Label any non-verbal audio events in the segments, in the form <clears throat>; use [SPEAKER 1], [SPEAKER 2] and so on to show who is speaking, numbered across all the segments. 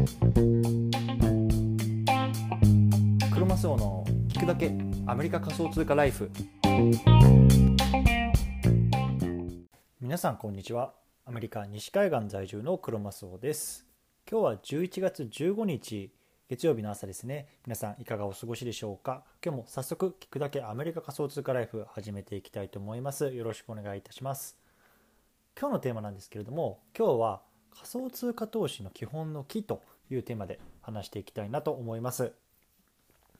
[SPEAKER 1] クロマスオの聞くだけアメリカ仮想通貨ライフ。皆さんこんにちは。アメリカ西海岸在住のクロマスオです。今日は11月15日月曜日の朝ですね。皆さんいかがお過ごしでしょうか。今日も早速聞くだけアメリカ仮想通貨ライフ始めていきたいと思います。よろしくお願いいたします。今日のテーマなんですけれども今日は仮想通貨投資の基本の木というテーマで話していきたいなと思います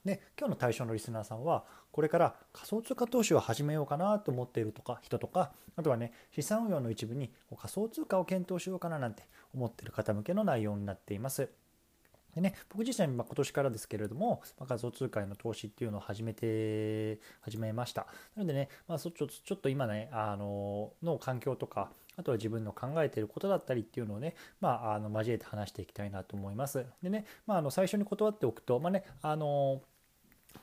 [SPEAKER 1] で今日の対象のリスナーさんはこれから仮想通貨投資を始めようかなと思っているとか人とかあとはね資産運用の一部に仮想通貨を検討しようかななんて思っている方向けの内容になっています。でね、僕自身、ま今年からですけれども、ま仮想通貨への投資っていうのを始めて、始めました。なのでね、まあ、そちょちょっと今ね、あの、の環境とか、あとは自分の考えていることだったりっていうのをね、まあ、あの交えて話していきたいなと思います。でね、まあ、あの最初に断っておくと、まあね、あの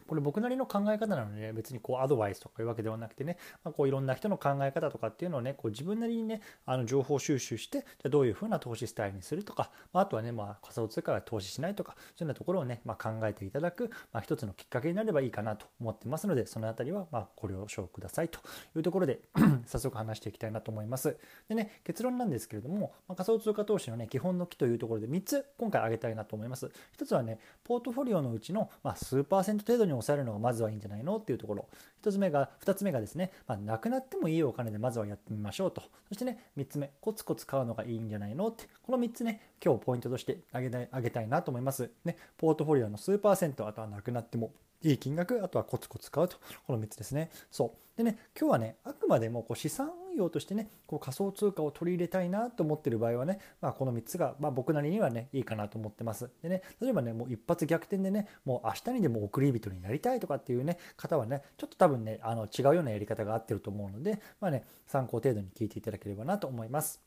[SPEAKER 1] これ僕なりの考え方なので、ね、別にこうアドバイスとかいうわけではなくてね、まあ、こういろんな人の考え方とかっていうのをねこう自分なりにねあの情報収集してじゃどういうふうな投資スタイルにするとか、まあ、あとはね、まあ、仮想通貨は投資しないとかそういうようなところをね、まあ、考えていただく、まあ、一つのきっかけになればいいかなと思ってますのでその辺りはまご了承くださいというところで <clears throat> 早速話していきたいなと思います。でね結論なんですけれども、まあ、仮想通貨投資のね基本の木というところで3つ今回挙げたいなと思います。1つはねポートフォリオのうちの、まあ、数パーセント程度に抑えるのがまずはいいんじゃないの？っていうところ。1つ目が2つ目がですね、まあ、なくなってもいいお金でまずはやってみましょうと。そしてね3つ目コツコツ買うのがいいんじゃないの？って。この3つね今日ポイントとしてあげたいあげたいなと思います。ねポートフォリオの数パーセントあとはなくなってもいい金額あとはコツコツ買うと。この3つですね。そう。でね今日はねあくまでもこう資産運用としてねこう仮想通貨を取り入れたいなと思ってる場合はね、まあ、この3つが、まあ、僕なりにはねいいかなと思ってます。でね例えばねもう一発逆転でねもう明日にでも送り人になりたいとかっていうね方はねちょっと多分ねあの違うようなやり方が合ってると思うのでまあね参考程度に聞いていただければなと思います。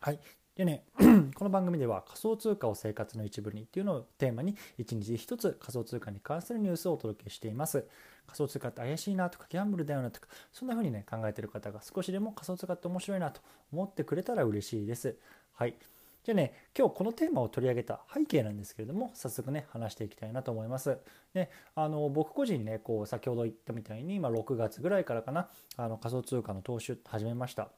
[SPEAKER 1] はい。でね <clears throat> この番組では仮想通貨を生活の一部にっていうのをテーマに一日一つ仮想通貨に関するニュースをお届けしています。仮想通貨って怪しいなとかギャンブルだよなとかそんな風にね考えてる方が少しでも仮想通貨って面白いなと思ってくれたら嬉しいです。はい。じゃあね、今日このテーマを取り上げた背景なんですけれども、早速ね、話していきたいなと思います。で、あの、僕個人ね、こう、先ほど言ったみたいに、まあ、6月ぐらいからかな、あの、仮想通貨の投資始めました。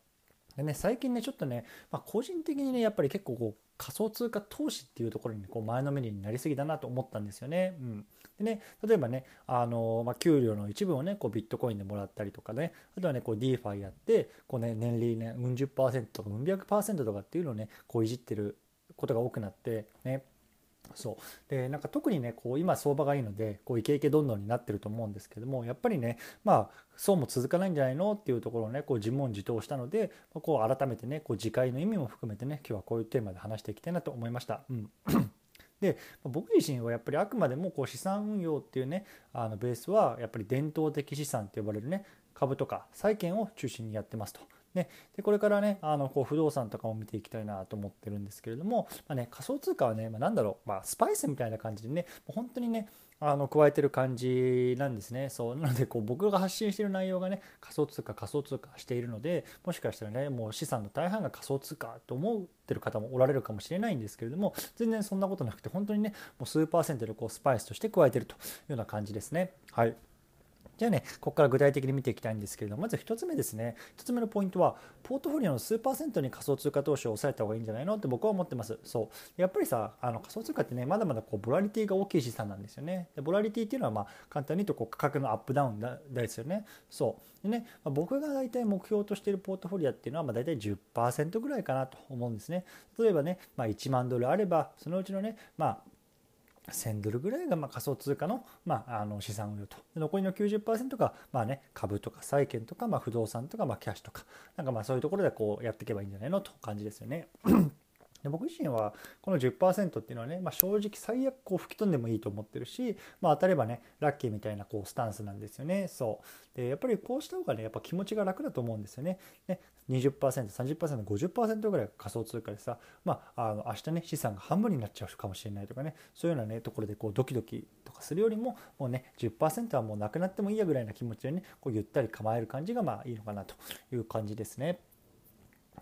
[SPEAKER 1] でね、最近ね、ちょっとね、まあ、個人的にね、やっぱり結構こう仮想通貨投資っていうところにこう前のめりになりすぎだなと思ったんですよね。うん、でね、例えばね、あのまあ、給料の一部をね、こうビットコインでもらったりとかね、あとはね、こう DeFi やって、こうね、年利ね、うん10%とかうん100%とかっていうのをね、こういじってることが多くなって、ね、そうでなんか特にねこう今相場がいいのでこうイケイケどんどんになってると思うんですけどもやっぱりねまあそうも続かないんじゃないのっていうところをねこう自問自答したのでこう改めてねこう次回の意味も含めてね今日はこういうテーマで話していきたいなと思いました。うん <clears throat> で僕自身はやっぱりあくまでもこう資産運用っていうねあのベースはやっぱり伝統的資産って呼ばれるね株とか債券を中心にやってますと。ね、でこれからねあのこう不動産とかも見ていきたいなと思ってるんですけれども、まあね、仮想通貨はね、まあ、なんだろう、まあ、スパイスみたいな感じでねもう本当にねあの加えてる感じなんですね。そうなのでこう僕が発信している内容がね仮想通貨仮想通貨しているのでもしかしたらねもう資産の大半が仮想通貨と思ってる方もおられるかもしれないんですけれども全然そんなことなくて本当にねもう数パーセントでこうスパイスとして加えてるというような感じですね。はいじゃあね、ここから具体的に見ていきたいんですけれども、まず1つ目ですね。1つ目のポイントは、ポートフォリオの数パーセントに仮想通貨投資を抑えた方がいいんじゃないのって僕は思ってます。そう。やっぱりさ、あの仮想通貨ってね、まだまだこうボラリティが大きい資産なんですよね。でボラリティっていうのは、まあ、簡単に言うとこう価格のアップダウンですよね。そう。でね、まあ、僕が大体目標としているポートフォリオっていうのは、まあ、大体10%ぐらいかなと思うんですね。例えばね、まあ、1万ドルあれば、そのうちのね、まあ、1000ドルぐらいがま仮想通貨の,、まあ、あの資産運用と残りの90%がまあ、ね、株とか債券とか、まあ、不動産とか、まあ、キャッシュとかなんかまあそういうところでこうやっていけばいいんじゃないのと感じですよね。で僕自身はこの10%っていうのはね、まあ、正直最悪こう吹き飛んでもいいと思ってるし、まあ、当たればねラッキーみたいなこうスタンスなんですよね。そう。でやっぱりこうした方がねやっぱ気持ちが楽だと思うんですよね。ね 20%30%50% ぐらい仮想通貨でさまああの明日ね資産が半分になっちゃうかもしれないとかねそういうようなねところでこうドキドキとかするよりももうね10%はもうなくなってもいいやぐらいな気持ちでねこうゆったり構える感じがまあいいのかなという感じですね。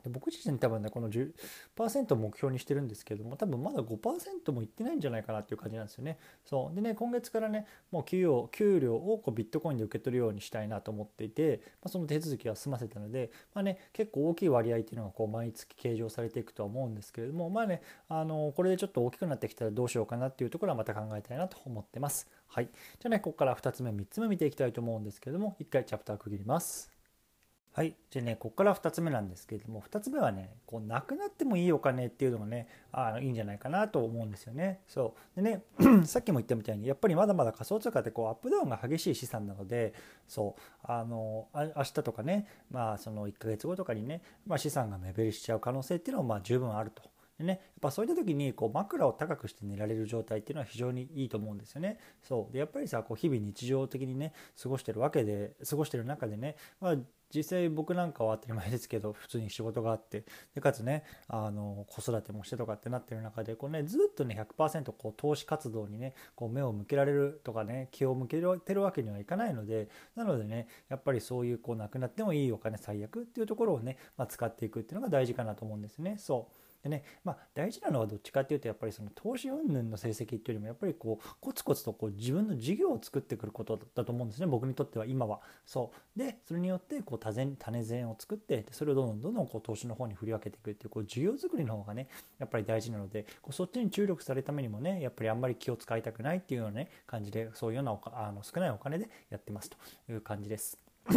[SPEAKER 1] で僕自身多分ねこの10%を目標にしてるんですけども多分まだ5%もいってないんじゃないかなっていう感じなんですよね。そうでね今月からねもう給与給料をこうビットコインで受け取るようにしたいなと思っていて、まあ、その手続きは済ませたので、まあね、結構大きい割合っていうのがこう毎月計上されていくとは思うんですけれどもまあねあのこれでちょっと大きくなってきたらどうしようかなっていうところはまた考えたいなと思ってます。はい、じゃあねここから2つ目3つ目見ていきたいと思うんですけれども1回チャプター区切ります。はい。じゃあね、ここから2つ目なんですけれども、2つ目はね、こう、なくなってもいいお金っていうのがね、あのいいんじゃないかなと思うんですよね。そう。でね、<clears throat> さっきも言ったみたいに、やっぱりまだまだ仮想通貨ってこう、アップダウンが激しい資産なので、そう、あの、あ明日とかね、まあ、その1ヶ月後とかにね、まあ、資産が目減りしちゃう可能性っていうのも、まあ、十分あると。でね、やっぱそういった時にこう枕を高くして寝られる状態っていうのは非常にいいと思うんですよね。そうでやっぱりさこう日々日常的にね過ごしてるわけで過ごしてる中でね、まあ、実際僕なんかは当たり前ですけど普通に仕事があってでかつねあの子育てもしてとかってなってる中でこう、ね、ずっとね100%こう投資活動にねこう目を向けられるとかね気を向けてるわけにはいかないのでなのでねやっぱりそういうこうなくなってもいいお金最悪っていうところをね、まあ、使っていくっていうのが大事かなと思うんですね。そうでね、まあ、大事なのはどっちかっていうとやっぱりその投資云々の成績っていうよりもやっぱりこうコツコツとこう自分の事業を作ってくることだと思うんですね僕にとっては今は。そうでそれによってこう多銭種銭を作ってそれをどんどんどんどんこう投資の方に振り分けていくっていうこう事業作りの方がねやっぱり大事なのでこうそっちに注力されるためにもねやっぱりあんまり気を使いたくないっていうような、ね、感じでそういうようなあの少ないお金でやってますという感じです。<clears throat>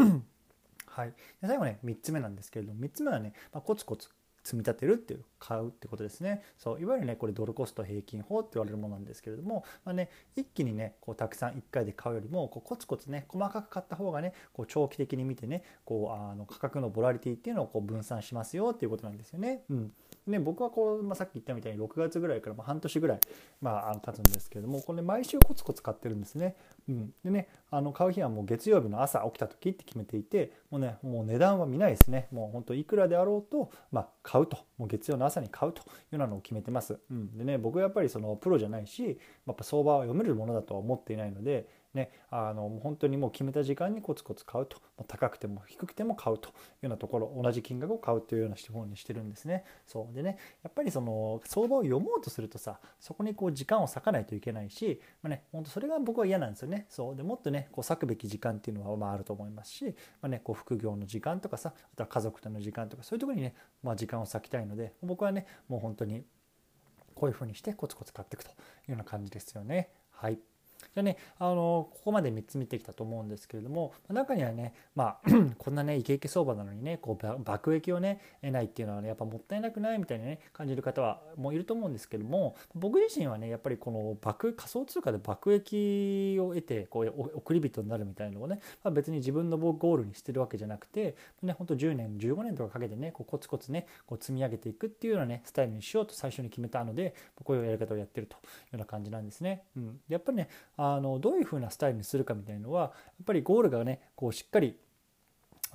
[SPEAKER 1] はい、で最後ね3つ目なんですけれども3つ目はね、まあ、コツコツ積み立てるっていう買うってことですねそういわゆるねこれドルコスト平均法って言われるものなんですけれども、まあね、一気にねこうたくさん1回で買うよりもこうコツコツね細かく買った方がねこう長期的に見てねこうあの価格のボラリティっていうのをこう分散しますよっていうことなんですよね。うんね、僕はこう、まあ、さっき言ったみたいに6月ぐらいからま半年ぐらい、まあ、経つんですけどもこれ、毎週コツコツ買ってるんですね。うん、でねあの買う日はもう月曜日の朝起きた時って決めていてもうねもう値段は見ないですねもう本当いくらであろうと、まあ、買うともう月曜の朝に買うというようなのを決めてます。うん、でね僕はやっぱりそのプロじゃないしやっぱ相場は読めるものだとは思っていないのでね、あの本当にもう決めた時間にコツコツ買うと高くても低くても買うというようなところ同じ金額を買うというような手法にしてるんですね。そうでねやっぱりその相場を読もうとするとさそこにこう時間を割かないといけないし、まあね、本当それが僕は嫌なんですよね。そうでもっとねこう割くべき時間っていうのはまああると思いますし、まあね、こう副業の時間とかさあとは家族との時間とかそういうとこにね、まあ、時間を割きたいので僕はねもう本当にこういうふうにしてコツコツ買っていくというような感じですよね。はい。じゃね、あのここまで3つ見てきたと思うんですけれども中にはね、まあ、<clears throat> こんなねイケイケ相場なのにねこう爆益をね得ないっていうのはねやっぱもったいなくないみたいなね感じる方はもういると思うんですけども僕自身はねやっぱりこの爆仮想通貨で爆益を得てこう送り人になるみたいなのをね、まあ、別に自分のゴールにしてるわけじゃなくて、ね、ほんと10年15年とかかけてねこうコツコツねこう積み上げていくっていうようなねスタイルにしようと最初に決めたのでこういうやり方をやってるというような感じなんですね。うん、やっぱりねあのどういうふうなスタイルにするかみたいのはやっぱりゴールがねこうしっかり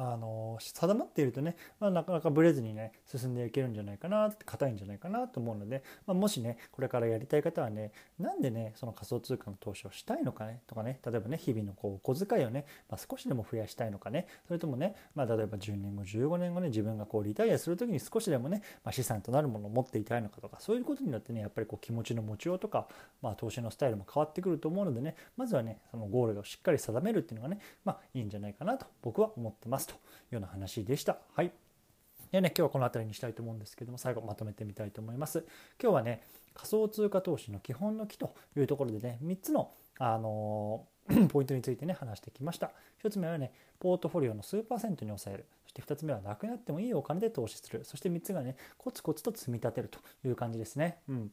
[SPEAKER 1] あの定まっているとね、まあ、なかなかブレずにね進んでいけるんじゃないかなって硬いんじゃないかなと思うので、まあ、もしねこれからやりたい方はねなんでねその仮想通貨の投資をしたいのかねとかね例えばね日々のこう小遣いをね、まあ、少しでも増やしたいのかねそれともね、まあ、例えば10年後15年後ね自分がこうリタイアする時に少しでもね、まあ、資産となるものを持っていたいのかとかそういうことによってねやっぱりこう気持ちの持ちようとか、まあ、投資のスタイルも変わってくると思うのでねまずはねそのゴールをしっかり定めるっていうのがね、まあ、いいんじゃないかなと僕は思ってます。というような話でした。はい。でね、今日はこの辺りにしたいと思うんですけども、最後まとめてみたいと思います。今日はね、仮想通貨投資の基本の木というところでね、3つの、あの <clears throat> ポイントについてね、話してきました。1つ目はね、ポートフォリオの数パーセントに抑える。そして2つ目はなくなってもいいお金で投資する。そして3つがね、コツコツと積み立てるという感じですね。うん。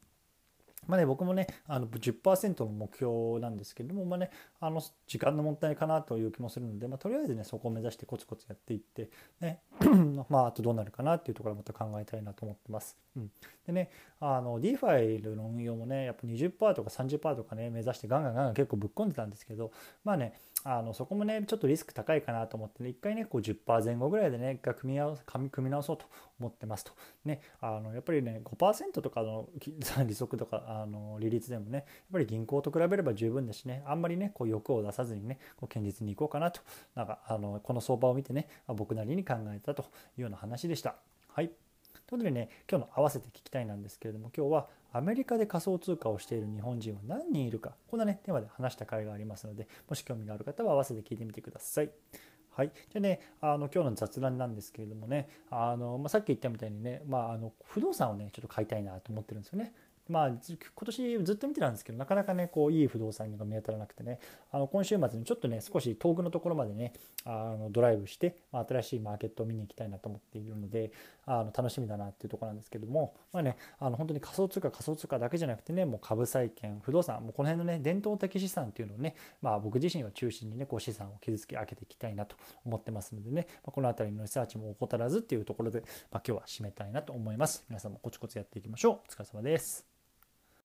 [SPEAKER 1] まあね、僕もねあの10%の目標なんですけれども、まあね、あの時間の問題かなという気もするので、まあ、とりあえずねそこを目指してコツコツやっていって、ね <clears throat> まあ、あとどうなるかなっていうところをまた考えたいなと思ってます。うん、でねあの DeFi の運用もねやっぱ20%とか30%とかね目指してガンガンガンガン結構ぶっ込んでたんですけどまあねあのそこもねちょっとリスク高いかなと思ってね一回ねこう10%前後ぐらいでね一回組み合わ組み直そうと思ってますと。ねあのやっぱりね5%とかの <laughs> 利息とかあの利率でもねやっぱり銀行と比べれば十分だしねあんまりねこう欲を出さずにねこう堅実にいこうかなと。なんかあのこの相場を見てね僕なりに考えたというような話でした。はい。ということでね今日の合わせて聞きたいなんですけれども今日はアメリカで仮想通貨をしている日本人は何人いるかこんなねテーマで話した回がありますのでもし興味がある方は合わせて聞いてみてください。はい、でねあの今日の雑談なんですけれどもねあの、まあ、さっき言ったみたいにね、まあ、あの不動産をねちょっと買いたいなと思ってるんですよね。まあ、今年ずっと見てたんですけどなかなかねこういい不動産が見当たらなくてねあの今週末にちょっとね少し遠くのところまでねあのドライブして、まあ、新しいマーケットを見に行きたいなと思っているのであの楽しみだなっていうところなんですけども、まあね、あの本当に仮想通貨仮想通貨だけじゃなくてねもう株債券不動産もうこの辺のね伝統的資産っていうのをね、まあ、僕自身を中心にねこう資産を築き上げていきたいなと思ってますのでね、まあ、この辺りのリサーチも怠らずっていうところで、まあ、今日は締めたいなと思います。皆さんもコツコツやっていきましょう。お疲れ様です。